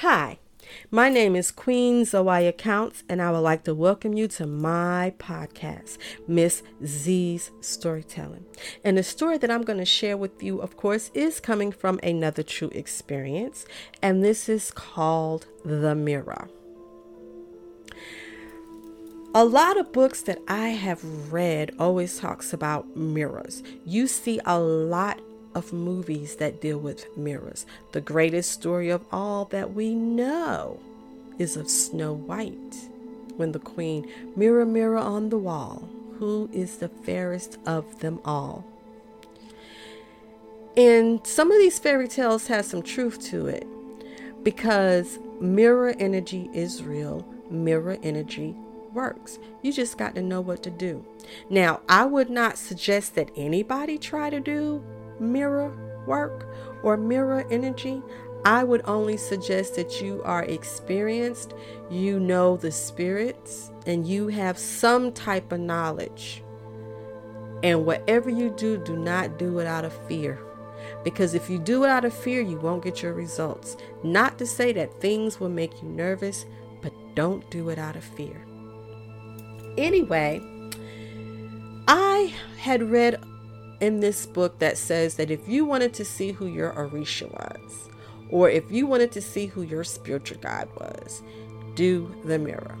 Hi, my name is Queen Zawaya Counts, and I would like to welcome you to my podcast, Miss Z's Storytelling. And the story that I'm going to share with you, of course, is coming from another true experience, and this is called The Mirror. A lot of books that I have read always talks about mirrors. You see a lot of movies that deal with mirrors. The greatest story of all that we know is of Snow White, when the queen, mirror, mirror on the wall, who is the fairest of them all? And some of these fairy tales have some truth to it because mirror energy is real, mirror energy works. You just got to know what to do. Now, I would not suggest that anybody try to do mirror work or mirror energy, I would only suggest that you are experienced, you know the spirits, and you have some type of knowledge. And whatever you do, do not do it out of fear. Because if you do it out of fear, you won't get your results. Not to say that things will make you nervous, but don't do it out of fear. Anyway, I had read in this book that says that if you wanted to see who your Orisha was, or if you wanted to see who your spiritual guide was, do the mirror.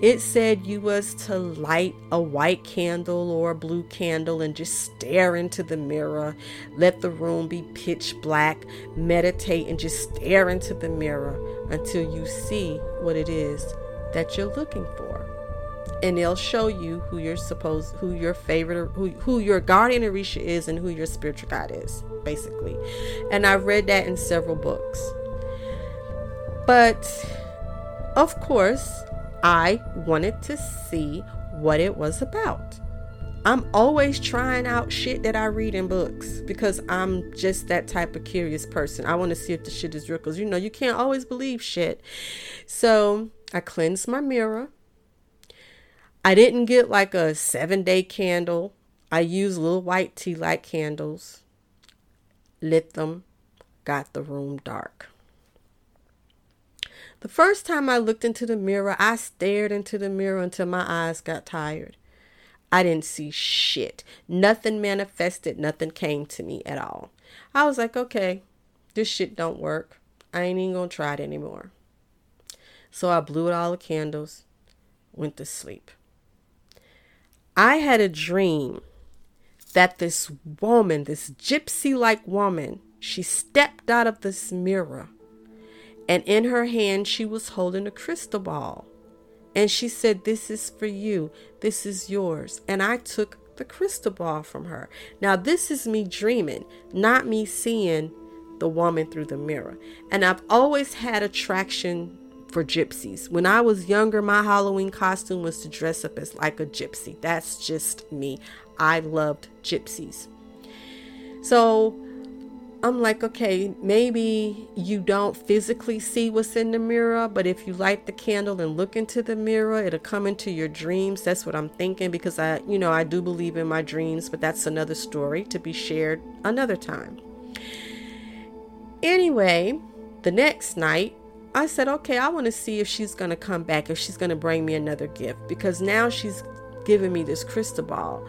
It said you was to light a white candle or a blue candle and just stare into the mirror. Let the room be pitch black. Meditate and just stare into the mirror until you see what it is that you're looking for and they'll show you who you're supposed who your favorite who, who your guardian orisha is and who your spiritual guide is basically. And i've read that in several books. But of course i wanted to see what it was about. I'm always trying out shit that i read in books because i'm just that type of curious person. I want to see if the shit is real because you know you can't always believe shit. So i cleansed my mirror I didn't get like a seven day candle. I used little white tea light candles, lit them, got the room dark. The first time I looked into the mirror, I stared into the mirror until my eyes got tired. I didn't see shit. Nothing manifested, nothing came to me at all. I was like, okay, this shit don't work. I ain't even gonna try it anymore. So I blew out all the candles, went to sleep. I had a dream that this woman, this gypsy like woman, she stepped out of this mirror and in her hand she was holding a crystal ball. And she said, This is for you. This is yours. And I took the crystal ball from her. Now, this is me dreaming, not me seeing the woman through the mirror. And I've always had attraction for gypsies. When I was younger, my Halloween costume was to dress up as like a gypsy. That's just me. I loved gypsies. So I'm like, okay, maybe you don't physically see what's in the mirror, but if you light the candle and look into the mirror, it'll come into your dreams. That's what I'm thinking because I, you know, I do believe in my dreams, but that's another story to be shared another time. Anyway, the next night, I said, okay, I want to see if she's going to come back, if she's going to bring me another gift, because now she's giving me this crystal ball.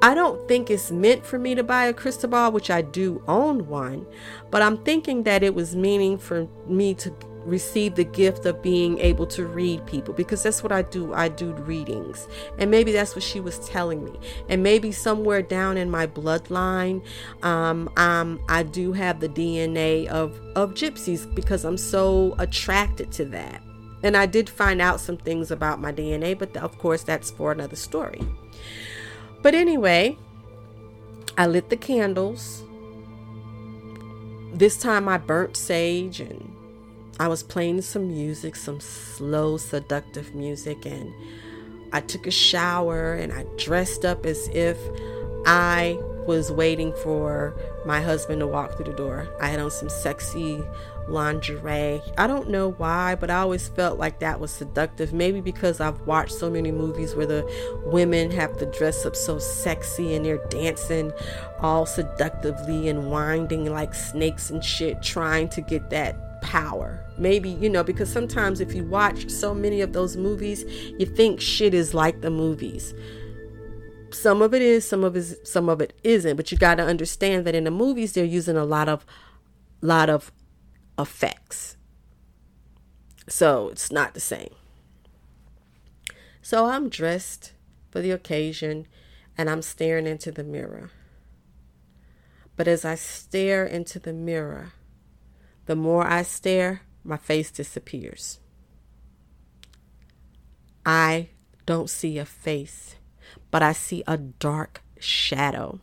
I don't think it's meant for me to buy a crystal ball, which I do own one, but I'm thinking that it was meaning for me to receive the gift of being able to read people because that's what I do. I do readings. And maybe that's what she was telling me. And maybe somewhere down in my bloodline, um, um, I do have the DNA of, of gypsies because I'm so attracted to that. And I did find out some things about my DNA, but of course, that's for another story. But anyway, I lit the candles. This time I burnt sage and I was playing some music, some slow, seductive music, and I took a shower and I dressed up as if I was waiting for my husband to walk through the door. I had on some sexy lingerie. I don't know why, but I always felt like that was seductive. Maybe because I've watched so many movies where the women have to dress up so sexy and they're dancing all seductively and winding like snakes and shit, trying to get that power. Maybe, you know, because sometimes if you watch so many of those movies, you think shit is like the movies. Some of it is, some of it some of it isn't, but you got to understand that in the movies they're using a lot of lot of effects. So, it's not the same. So, I'm dressed for the occasion and I'm staring into the mirror. But as I stare into the mirror, the more I stare, my face disappears. I don't see a face, but I see a dark shadow.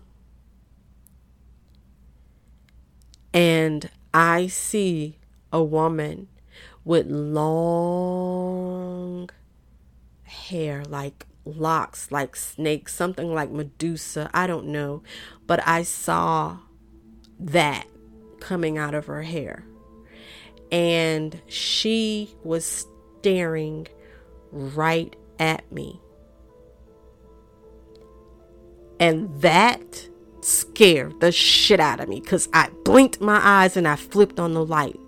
And I see a woman with long hair, like locks, like snakes, something like Medusa. I don't know. But I saw that coming out of her hair. And she was staring right at me. And that scared the shit out of me because I blinked my eyes and I flipped on the light.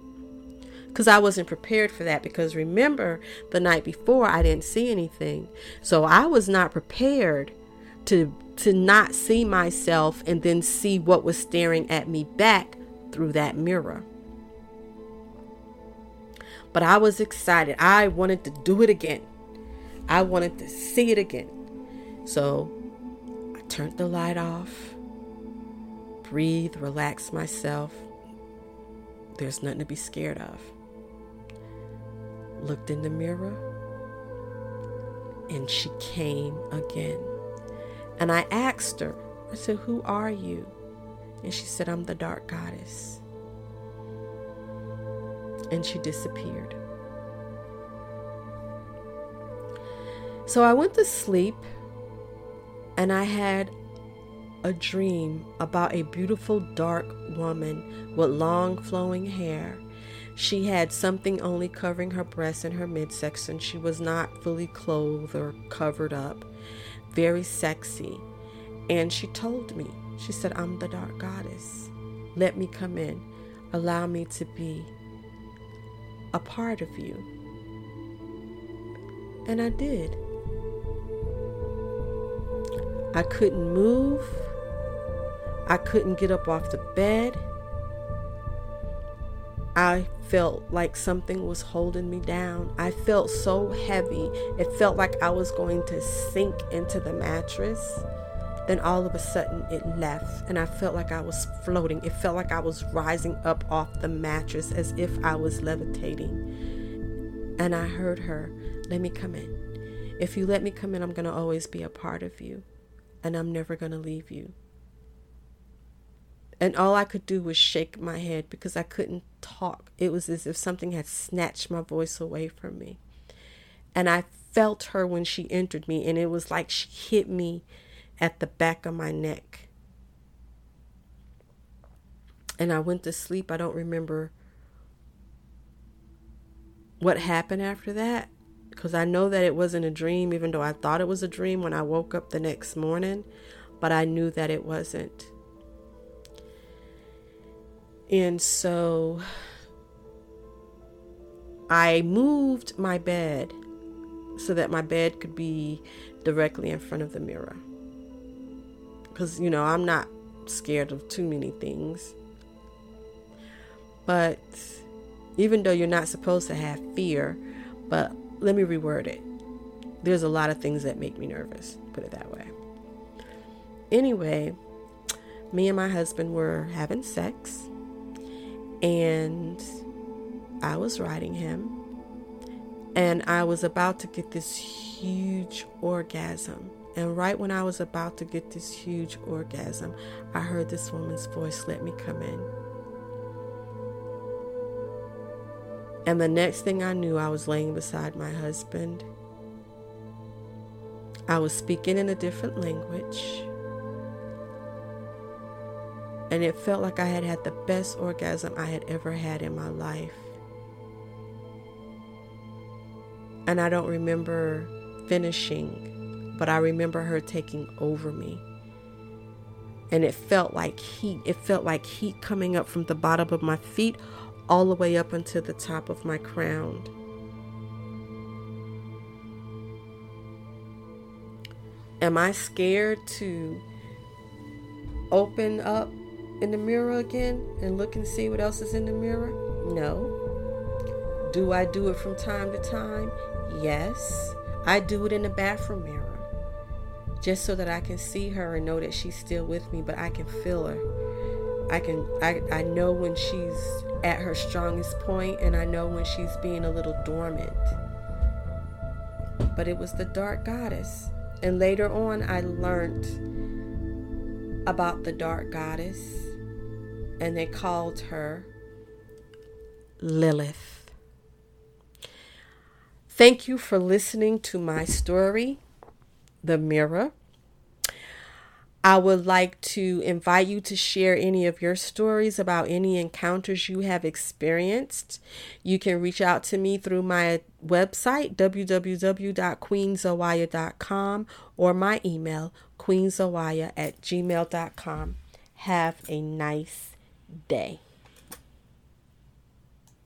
Because I wasn't prepared for that. Because remember, the night before I didn't see anything. So I was not prepared to to not see myself and then see what was staring at me back through that mirror. But I was excited. I wanted to do it again. I wanted to see it again. So I turned the light off, breathe, relax myself. There's nothing to be scared of. Looked in the mirror, and she came again. And I asked her, I said, Who are you? And she said, I'm the dark goddess. And she disappeared. So I went to sleep and I had a dream about a beautiful dark woman with long flowing hair. She had something only covering her breasts and her midsection. She was not fully clothed or covered up very sexy. And she told me, she said, I'm the dark goddess. Let me come in. Allow me to be a part of you. And I did. I couldn't move. I couldn't get up off the bed. I felt like something was holding me down. I felt so heavy. It felt like I was going to sink into the mattress. Then all of a sudden it left, and I felt like I was floating. It felt like I was rising up off the mattress as if I was levitating. And I heard her, Let me come in. If you let me come in, I'm going to always be a part of you, and I'm never going to leave you. And all I could do was shake my head because I couldn't talk. It was as if something had snatched my voice away from me. And I felt her when she entered me, and it was like she hit me at the back of my neck. And I went to sleep. I don't remember what happened after that because I know that it wasn't a dream, even though I thought it was a dream when I woke up the next morning, but I knew that it wasn't. And so I moved my bed so that my bed could be directly in front of the mirror. Because, you know, I'm not scared of too many things. But even though you're not supposed to have fear, but let me reword it. There's a lot of things that make me nervous, put it that way. Anyway, me and my husband were having sex and I was riding him, and I was about to get this huge orgasm. And right when I was about to get this huge orgasm, I heard this woman's voice, Let me come in. And the next thing I knew, I was laying beside my husband. I was speaking in a different language and it felt like I had had the best orgasm I had ever had in my life. And I don't remember finishing, but I remember her taking over me. And it felt like heat. It felt like heat coming up from the bottom of my feet all the way up until the top of my crown. Am I scared to open up in the mirror again and look and see what else is in the mirror? No. Do I do it from time to time? Yes. I do it in the bathroom mirror just so that I can see her and know that she's still with me, but I can feel her. I can I, I know when she's at her strongest point and I know when she's being a little dormant. But it was the dark goddess. And later on I learned about the dark goddess and they called her Lilith. Thank you for listening to my story, The Mirror. I would like to invite you to share any of your stories about any encounters you have experienced. You can reach out to me through my website, www.queenzawaya.com, or my email, queenzawaya at gmail.com. Have a nice day.